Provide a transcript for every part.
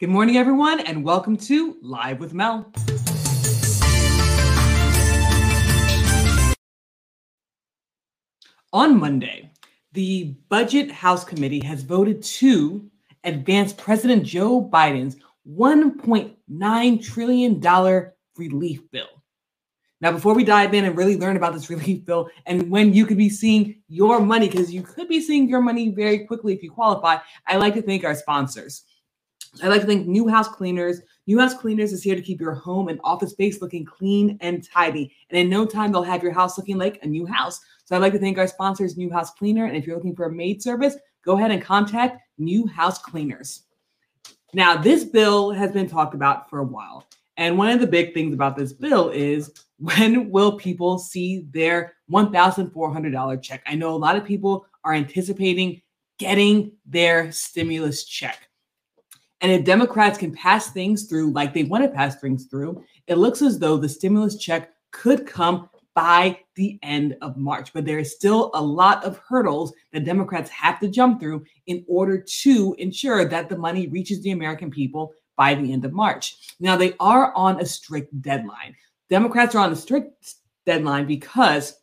Good morning, everyone, and welcome to Live with Mel. On Monday, the Budget House Committee has voted to advance President Joe Biden's $1.9 trillion relief bill. Now, before we dive in and really learn about this relief bill and when you could be seeing your money, because you could be seeing your money very quickly if you qualify, I like to thank our sponsors. I'd like to thank Neuhaus Cleaners. Neuhaus Cleaners is here to keep your home and office space looking clean and tidy. And in no time, they'll have your house looking like a new house. So I'd like to thank our sponsors, Neuhaus Cleaner. And if you're looking for a maid service, go ahead and contact Neuhaus Cleaners. Now, this bill has been talked about for a while. And one of the big things about this bill is when will people see their $1,400 check? I know a lot of people are anticipating getting their stimulus check. And if Democrats can pass things through like they want to pass things through, it looks as though the stimulus check could come by the end of March. But there is still a lot of hurdles that Democrats have to jump through in order to ensure that the money reaches the American people by the end of March. Now, they are on a strict deadline. Democrats are on a strict deadline because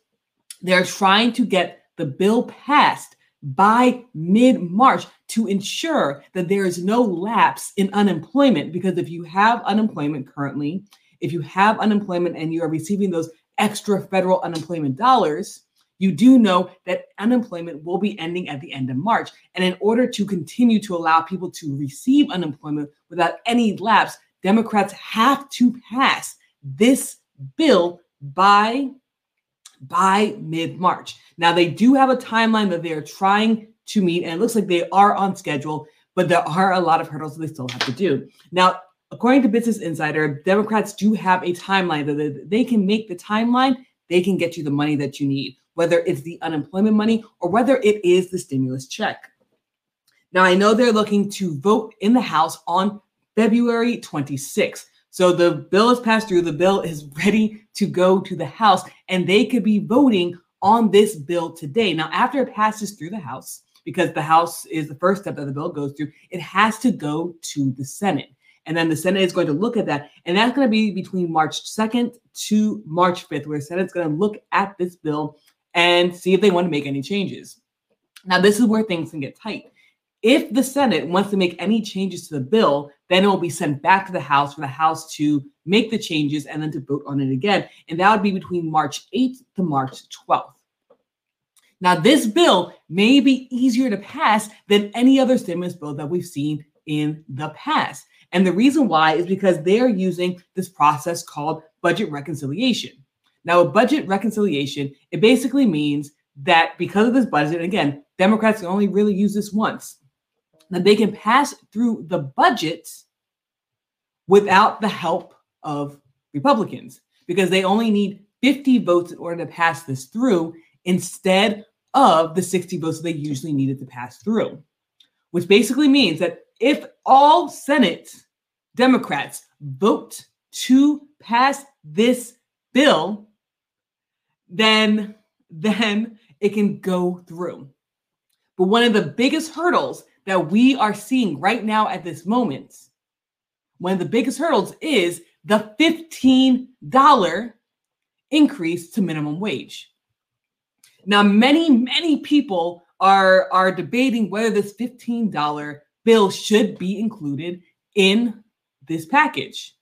they're trying to get the bill passed by mid March to ensure that there is no lapse in unemployment. Because if you have unemployment currently, if you have unemployment and you are receiving those extra federal unemployment dollars, you do know that unemployment will be ending at the end of March. And in order to continue to allow people to receive unemployment without any lapse, Democrats have to pass this bill by by mid-March. Now they do have a timeline that they are trying to meet and it looks like they are on schedule, but there are a lot of hurdles they still have to do. Now, according to Business Insider, Democrats do have a timeline that they can make the timeline, they can get you the money that you need, whether it's the unemployment money or whether it is the stimulus check. Now, I know they're looking to vote in the House on February 26th. So the bill is passed through, the bill is ready to go to the House, and they could be voting on this bill today. Now, after it passes through the House, because the House is the first step that the bill goes through, it has to go to the Senate. And then the Senate is going to look at that. And that's going to be between March 2nd to March 5th, where the Senate's going to look at this bill and see if they want to make any changes. Now, this is where things can get tight if the Senate wants to make any changes to the bill, then it will be sent back to the House for the House to make the changes and then to vote on it again. And that would be between March 8th to March 12th. Now, this bill may be easier to pass than any other stimulus bill that we've seen in the past. And the reason why is because they're using this process called budget reconciliation. Now, a budget reconciliation, it basically means that because of this budget, and again, Democrats can only really use this once that they can pass through the budget without the help of Republicans because they only need 50 votes in order to pass this through instead of the 60 votes they usually needed to pass through, which basically means that if all Senate Democrats vote to pass this bill, then then it can go through. But one of the biggest hurdles that we are seeing right now at this moment, one of the biggest hurdles is the $15 increase to minimum wage. Now, many, many people are, are debating whether this $15 bill should be included in this package.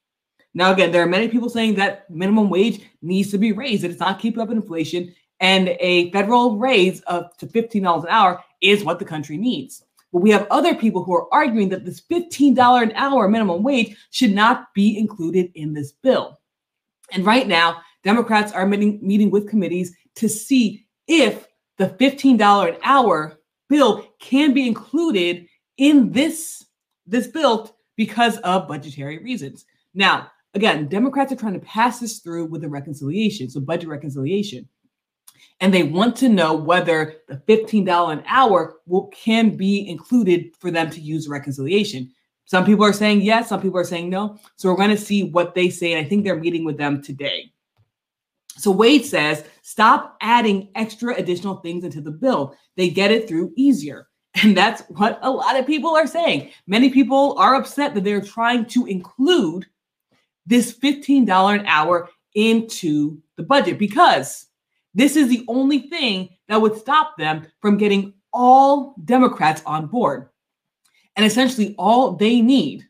Now, again, there are many people saying that minimum wage needs to be raised, that it's not keeping up with inflation, and a federal raise of to $15 an hour is what the country needs. But we have other people who are arguing that this $15 an hour minimum wage should not be included in this bill. And right now, Democrats are meeting, meeting with committees to see if the $15 an hour bill can be included in this, this bill because of budgetary reasons. Now, again, Democrats are trying to pass this through with a reconciliation, so budget reconciliation and they want to know whether the $15 an hour will, can be included for them to use reconciliation. Some people are saying yes, some people are saying no. So we're going to see what they say. And I think they're meeting with them today. So Wade says, stop adding extra additional things into the bill. They get it through easier. And that's what a lot of people are saying. Many people are upset that they're trying to include this $15 an hour into the budget because this is the only thing that would stop them from getting all Democrats on board. And essentially, all they need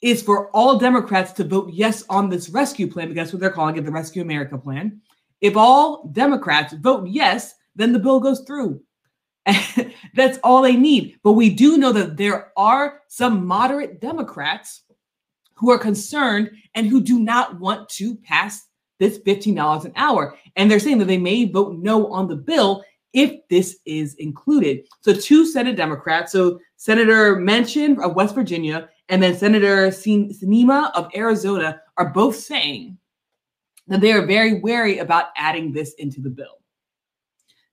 is for all Democrats to vote yes on this rescue plan, because that's what they're calling it the Rescue America plan. If all Democrats vote yes, then the bill goes through. that's all they need. But we do know that there are some moderate Democrats who are concerned and who do not want to pass this $15 an hour. And they're saying that they may vote no on the bill if this is included. So, two Senate Democrats, so Senator Manchin of West Virginia and then Senator Sinema of Arizona, are both saying that they are very wary about adding this into the bill.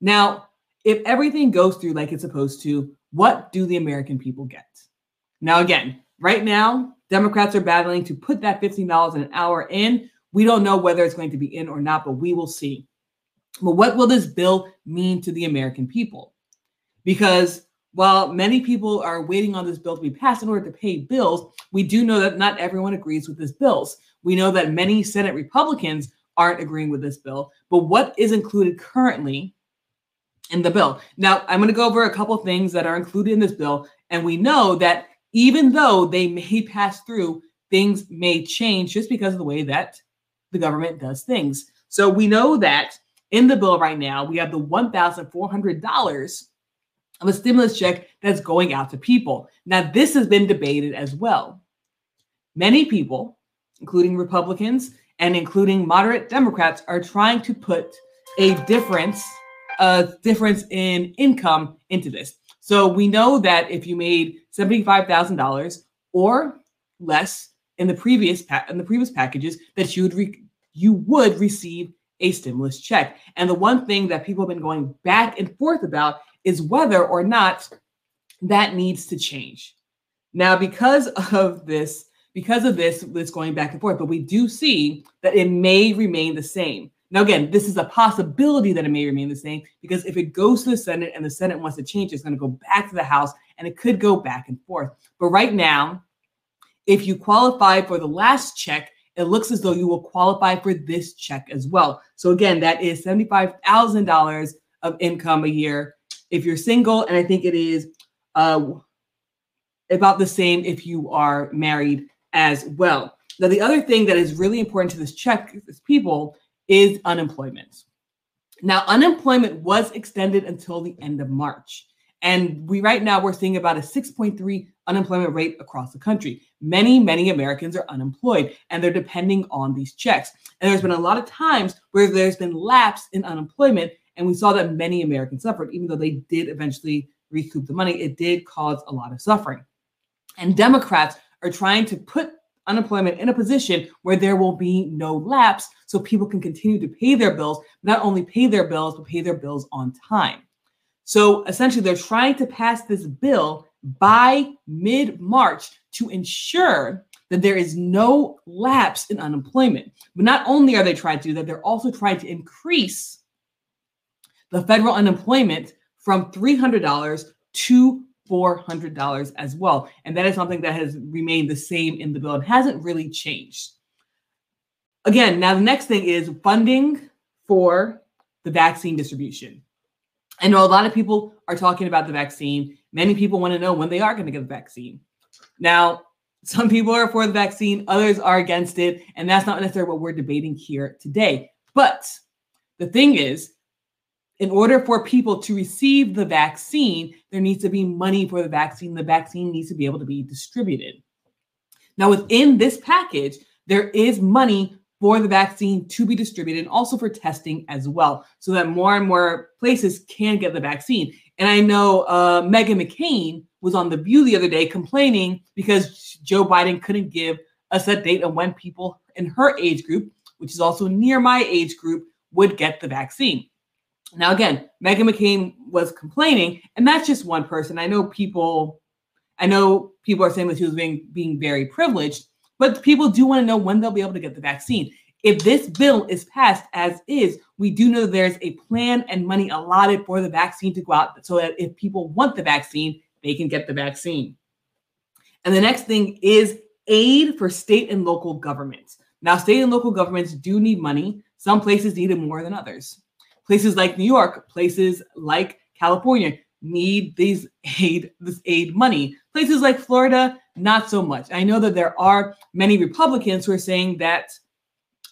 Now, if everything goes through like it's supposed to, what do the American people get? Now, again, right now, Democrats are battling to put that $15 an hour in. We don't know whether it's going to be in or not, but we will see. But what will this bill mean to the American people? Because while many people are waiting on this bill to be passed in order to pay bills, we do know that not everyone agrees with this bill. We know that many Senate Republicans aren't agreeing with this bill. But what is included currently in the bill? Now, I'm going to go over a couple things that are included in this bill, and we know that even though they may pass through, things may change just because of the way that the government does things. So we know that in the bill right now, we have the $1,400 of a stimulus check that's going out to people. Now, this has been debated as well. Many people, including Republicans and including moderate Democrats, are trying to put a difference, a difference in income into this. So we know that if you made $75,000 or less in the previous pa- in the previous packages that you would re- you would receive a stimulus check. And the one thing that people have been going back and forth about is whether or not that needs to change. Now because of this because of this it's going back and forth, but we do see that it may remain the same. Now, again, this is a possibility that it may remain the same because if it goes to the Senate and the Senate wants to change, it's going to go back to the House and it could go back and forth. But right now, if you qualify for the last check, it looks as though you will qualify for this check as well. So, again, that is $75,000 of income a year if you're single. And I think it is uh, about the same if you are married as well. Now, the other thing that is really important to this check is people is unemployment. Now, unemployment was extended until the end of March. And we right now we're seeing about a 6.3 unemployment rate across the country. Many, many Americans are unemployed and they're depending on these checks. And there's been a lot of times where there's been lapse in unemployment. And we saw that many Americans suffered, even though they did eventually recoup the money, it did cause a lot of suffering. And Democrats are trying to put unemployment in a position where there will be no lapse so people can continue to pay their bills, not only pay their bills, but pay their bills on time. So essentially, they're trying to pass this bill by mid March to ensure that there is no lapse in unemployment. But not only are they trying to do that, they're also trying to increase the federal unemployment from $300 to $400 as well. And that is something that has remained the same in the bill and hasn't really changed. Again, now the next thing is funding for the vaccine distribution. I know a lot of people are talking about the vaccine. Many people want to know when they are going to get the vaccine. Now, some people are for the vaccine, others are against it. And that's not necessarily what we're debating here today. But the thing is, in order for people to receive the vaccine, there needs to be money for the vaccine. The vaccine needs to be able to be distributed. Now, within this package, there is money for the vaccine to be distributed and also for testing as well, so that more and more places can get the vaccine. And I know uh, Meghan McCain was on The View the other day complaining because Joe Biden couldn't give a set date on when people in her age group, which is also near my age group, would get the vaccine. Now, again, Meghan McCain was complaining, and that's just one person. I know people, I know people are saying that she was being being very privileged, but people do want to know when they'll be able to get the vaccine. if this bill is passed as is, we do know there's a plan and money allotted for the vaccine to go out so that if people want the vaccine, they can get the vaccine. And the next thing is aid for state and local governments. Now, state and local governments do need money. Some places need it more than others. Places like New York, places like California need these aid, this aid money. Places like Florida, not so much. I know that there are many Republicans who are saying that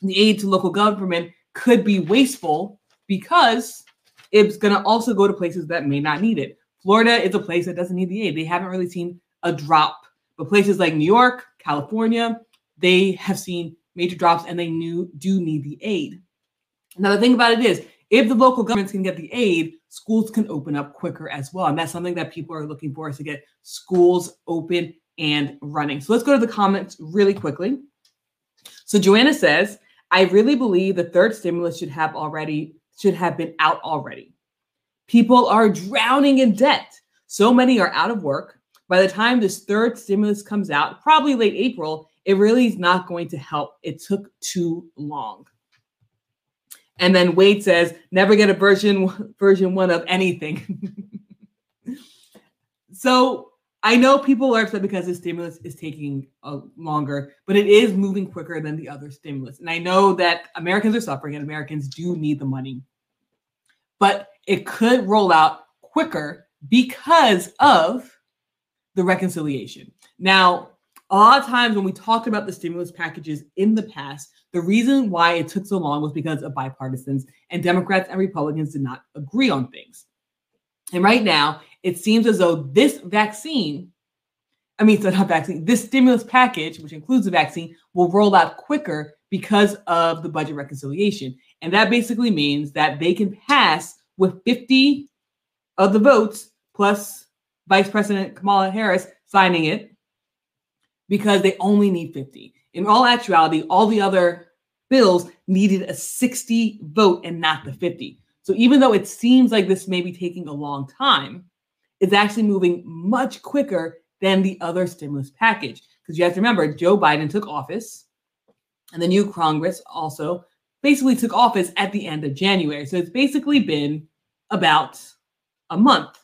the aid to local government could be wasteful because it's going to also go to places that may not need it. Florida is a place that doesn't need the aid. They haven't really seen a drop. But places like New York, California, they have seen major drops and they knew, do need the aid. Now, the thing about it is, if the local governments can get the aid, schools can open up quicker as well. And that's something that people are looking for is to get schools open and running. So let's go to the comments really quickly. So Joanna says, I really believe the third stimulus should have already should have been out already. People are drowning in debt. So many are out of work. By the time this third stimulus comes out, probably late April, it really is not going to help. It took too long. And then Wade says, never get a version version one of anything. so I know people are upset because the stimulus is taking uh, longer, but it is moving quicker than the other stimulus. And I know that Americans are suffering and Americans do need the money, but it could roll out quicker because of the reconciliation. Now, a lot of times when we talked about the stimulus packages in the past, the reason why it took so long was because of bipartisans and Democrats and Republicans did not agree on things. And right now, it seems as though this vaccine, I mean, so not vaccine, this stimulus package, which includes the vaccine, will roll out quicker because of the budget reconciliation. And that basically means that they can pass with 50 of the votes plus Vice President Kamala Harris signing it because they only need 50. In all actuality, all the other bills needed a 60 vote and not the 50. So even though it seems like this may be taking a long time, it's actually moving much quicker than the other stimulus package. Because you have to remember, Joe Biden took office, and the new Congress also basically took office at the end of January. So it's basically been about a month.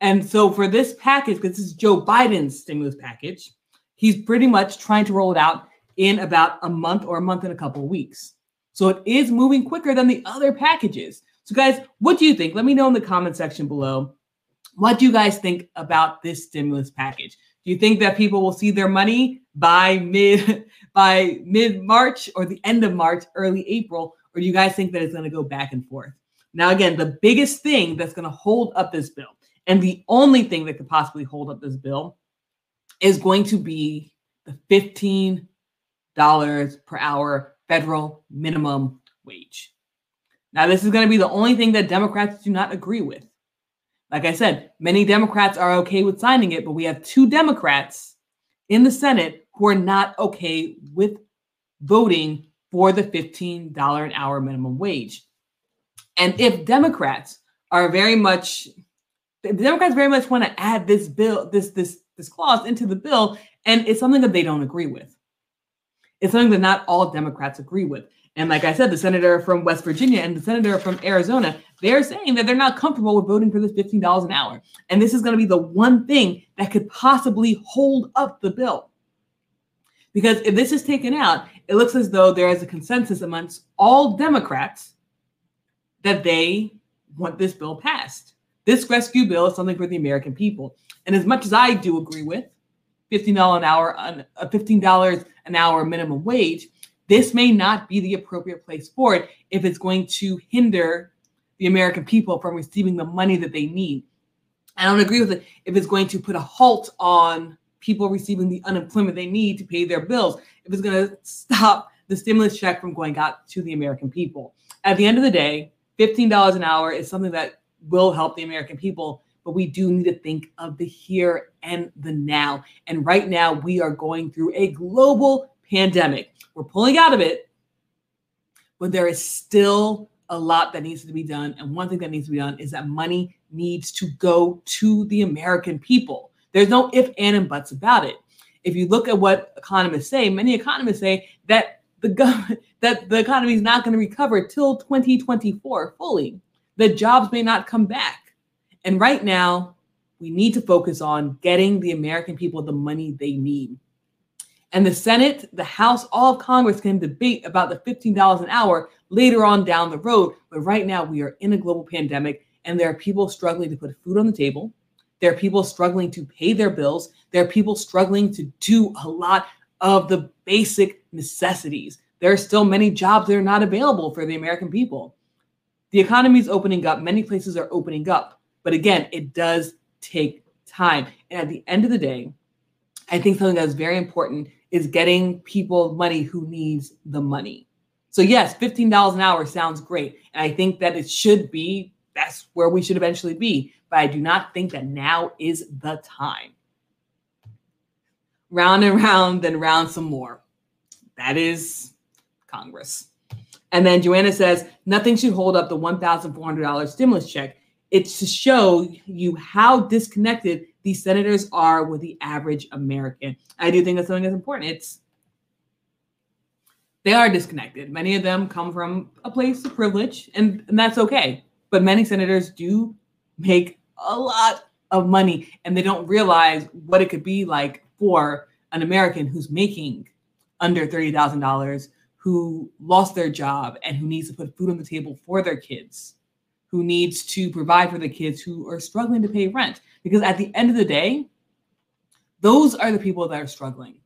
And so for this package, because this is Joe Biden's stimulus package, he's pretty much trying to roll it out in about a month or a month and a couple of weeks. So it is moving quicker than the other packages. So, guys, what do you think? Let me know in the comment section below. What do you guys think about this stimulus package? Do you think that people will see their money by mid by mid March or the end of March, early April, or do you guys think that it's going to go back and forth? Now, again, the biggest thing that's going to hold up this bill, and the only thing that could possibly hold up this bill, is going to be the fifteen dollars per hour federal minimum wage. Now, this is going to be the only thing that Democrats do not agree with. Like I said, many Democrats are okay with signing it, but we have two Democrats in the Senate who are not okay with voting for the $15 an hour minimum wage. And if Democrats are very much the Democrats very much want to add this bill, this this this clause into the bill, and it's something that they don't agree with. It's something that not all Democrats agree with. And like I said, the senator from West Virginia and the senator from Arizona, they're saying that they're not comfortable with voting for this $15 an hour. And this is going to be the one thing that could possibly hold up the bill. Because if this is taken out, it looks as though there is a consensus amongst all Democrats that they want this bill passed. This rescue bill is something for the American people. And as much as I do agree with $15 an hour, a uh, $15 an hour minimum wage, this may not be the appropriate place for it if it's going to hinder the American people from receiving the money that they need. I don't agree with it if it's going to put a halt on people receiving the unemployment they need to pay their bills, if it's going to stop the stimulus check from going out to the American people. At the end of the day, $15 an hour is something that will help the American people, but we do need to think of the here and the now. And right now, we are going through a global pandemic. We're pulling out of it, but there is still a lot that needs to be done. And one thing that needs to be done is that money needs to go to the American people. There's no if, and, and buts about it. If you look at what economists say, many economists say that the government that the economy is not going to recover till 2024 fully. The jobs may not come back. And right now, we need to focus on getting the American people the money they need. And the Senate, the House, all of Congress can debate about the $15 an hour later on down the road. But right now, we are in a global pandemic and there are people struggling to put food on the table. There are people struggling to pay their bills. There are people struggling to do a lot of the basic necessities. There are still many jobs that are not available for the American people. The economy is opening up. Many places are opening up. But again, it does take time. And at the end of the day, I think something that's very important is getting people money who needs the money. So yes, $15 an hour sounds great. And I think that it should be, that's where we should eventually be. But I do not think that now is the time. Round and round, then round some more. That is Congress. And then Joanna says, nothing should hold up the $1,400 stimulus check. It's to show you how disconnected these senators are with the average American. I do think that's something that's important. It's they are disconnected. Many of them come from a place of privilege, and, and that's okay. But many senators do make a lot of money, and they don't realize what it could be like for an American who's making under $30,000, who lost their job and who needs to put food on the table for their kids who needs to provide for the kids who are struggling to pay rent. Because at the end of the day, those are the people that are struggling.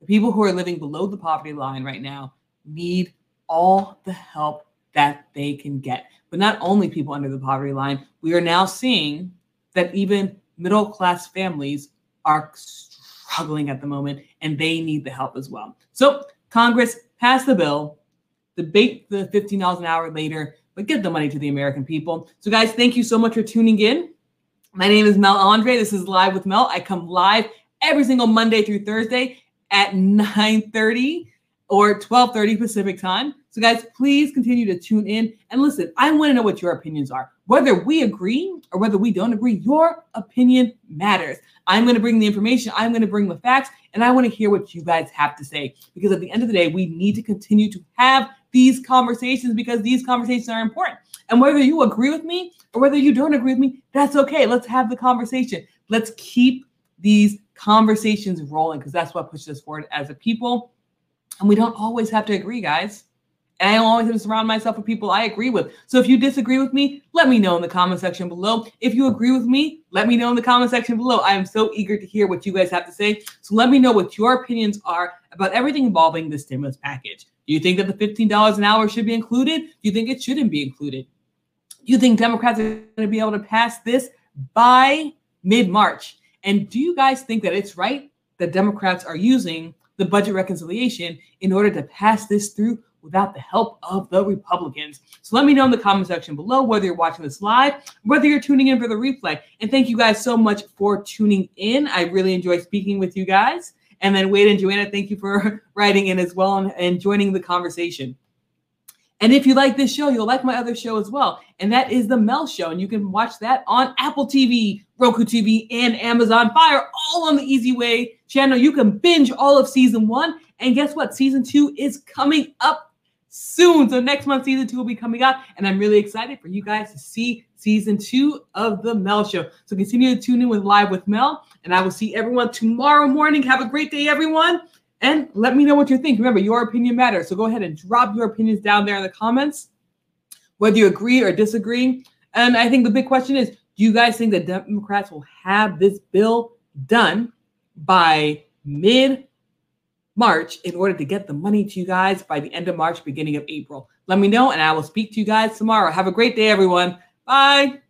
The people who are living below the poverty line right now need all the help that they can get. But not only people under the poverty line, we are now seeing that even middle class families are struggling at the moment and they need the help as well. So, Congress passed the bill, debate the $15 an hour later, but get the money to the American people. So, guys, thank you so much for tuning in. My name is Mel Andre. This is Live with Mel. I come live every single Monday through Thursday at 9:30 or 12:30 Pacific time. So, guys, please continue to tune in and listen. I want to know what your opinions are. Whether we agree or whether we don't agree, your opinion matters. I'm going to bring the information, I'm going to bring the facts, and I want to hear what you guys have to say. Because at the end of the day, we need to continue to have these conversations because these conversations are important. And whether you agree with me or whether you don't agree with me, that's okay. Let's have the conversation. Let's keep these conversations rolling because that's what pushes us forward as a people. And we don't always have to agree, guys. And I always have to surround myself with people I agree with. So if you disagree with me, let me know in the comment section below. If you agree with me, let me know in the comment section below. I am so eager to hear what you guys have to say. So let me know what your opinions are about everything involving the stimulus package. Do you think that the $15 an hour should be included? Do you think it shouldn't be included? Do you think Democrats are going to be able to pass this by mid March? And do you guys think that it's right that Democrats are using the budget reconciliation in order to pass this through without the help of the Republicans. So let me know in the comment section below whether you're watching this live, whether you're tuning in for the replay. And thank you guys so much for tuning in. I really enjoy speaking with you guys. And then Wade and Joanna, thank you for writing in as well and, and joining the conversation. And if you like this show, you'll like my other show as well. And that is The Mel Show. And you can watch that on Apple TV, Roku TV, and Amazon Fire, all on the Easy Way channel. You can binge all of season one. And guess what? Season two is coming up soon. So next month, season two will be coming out, and I'm really excited for you guys to see season two of the Mel Show. So continue to tune in with Live with Mel, and I will see everyone tomorrow morning. Have a great day, everyone, and let me know what you think. Remember, your opinion matters. So go ahead and drop your opinions down there in the comments, whether you agree or disagree. And I think the big question is, do you guys think that Democrats will have this bill done by mid March in order to get the money to you guys by the end of March, beginning of April. Let me know, and I will speak to you guys tomorrow. Have a great day, everyone. Bye.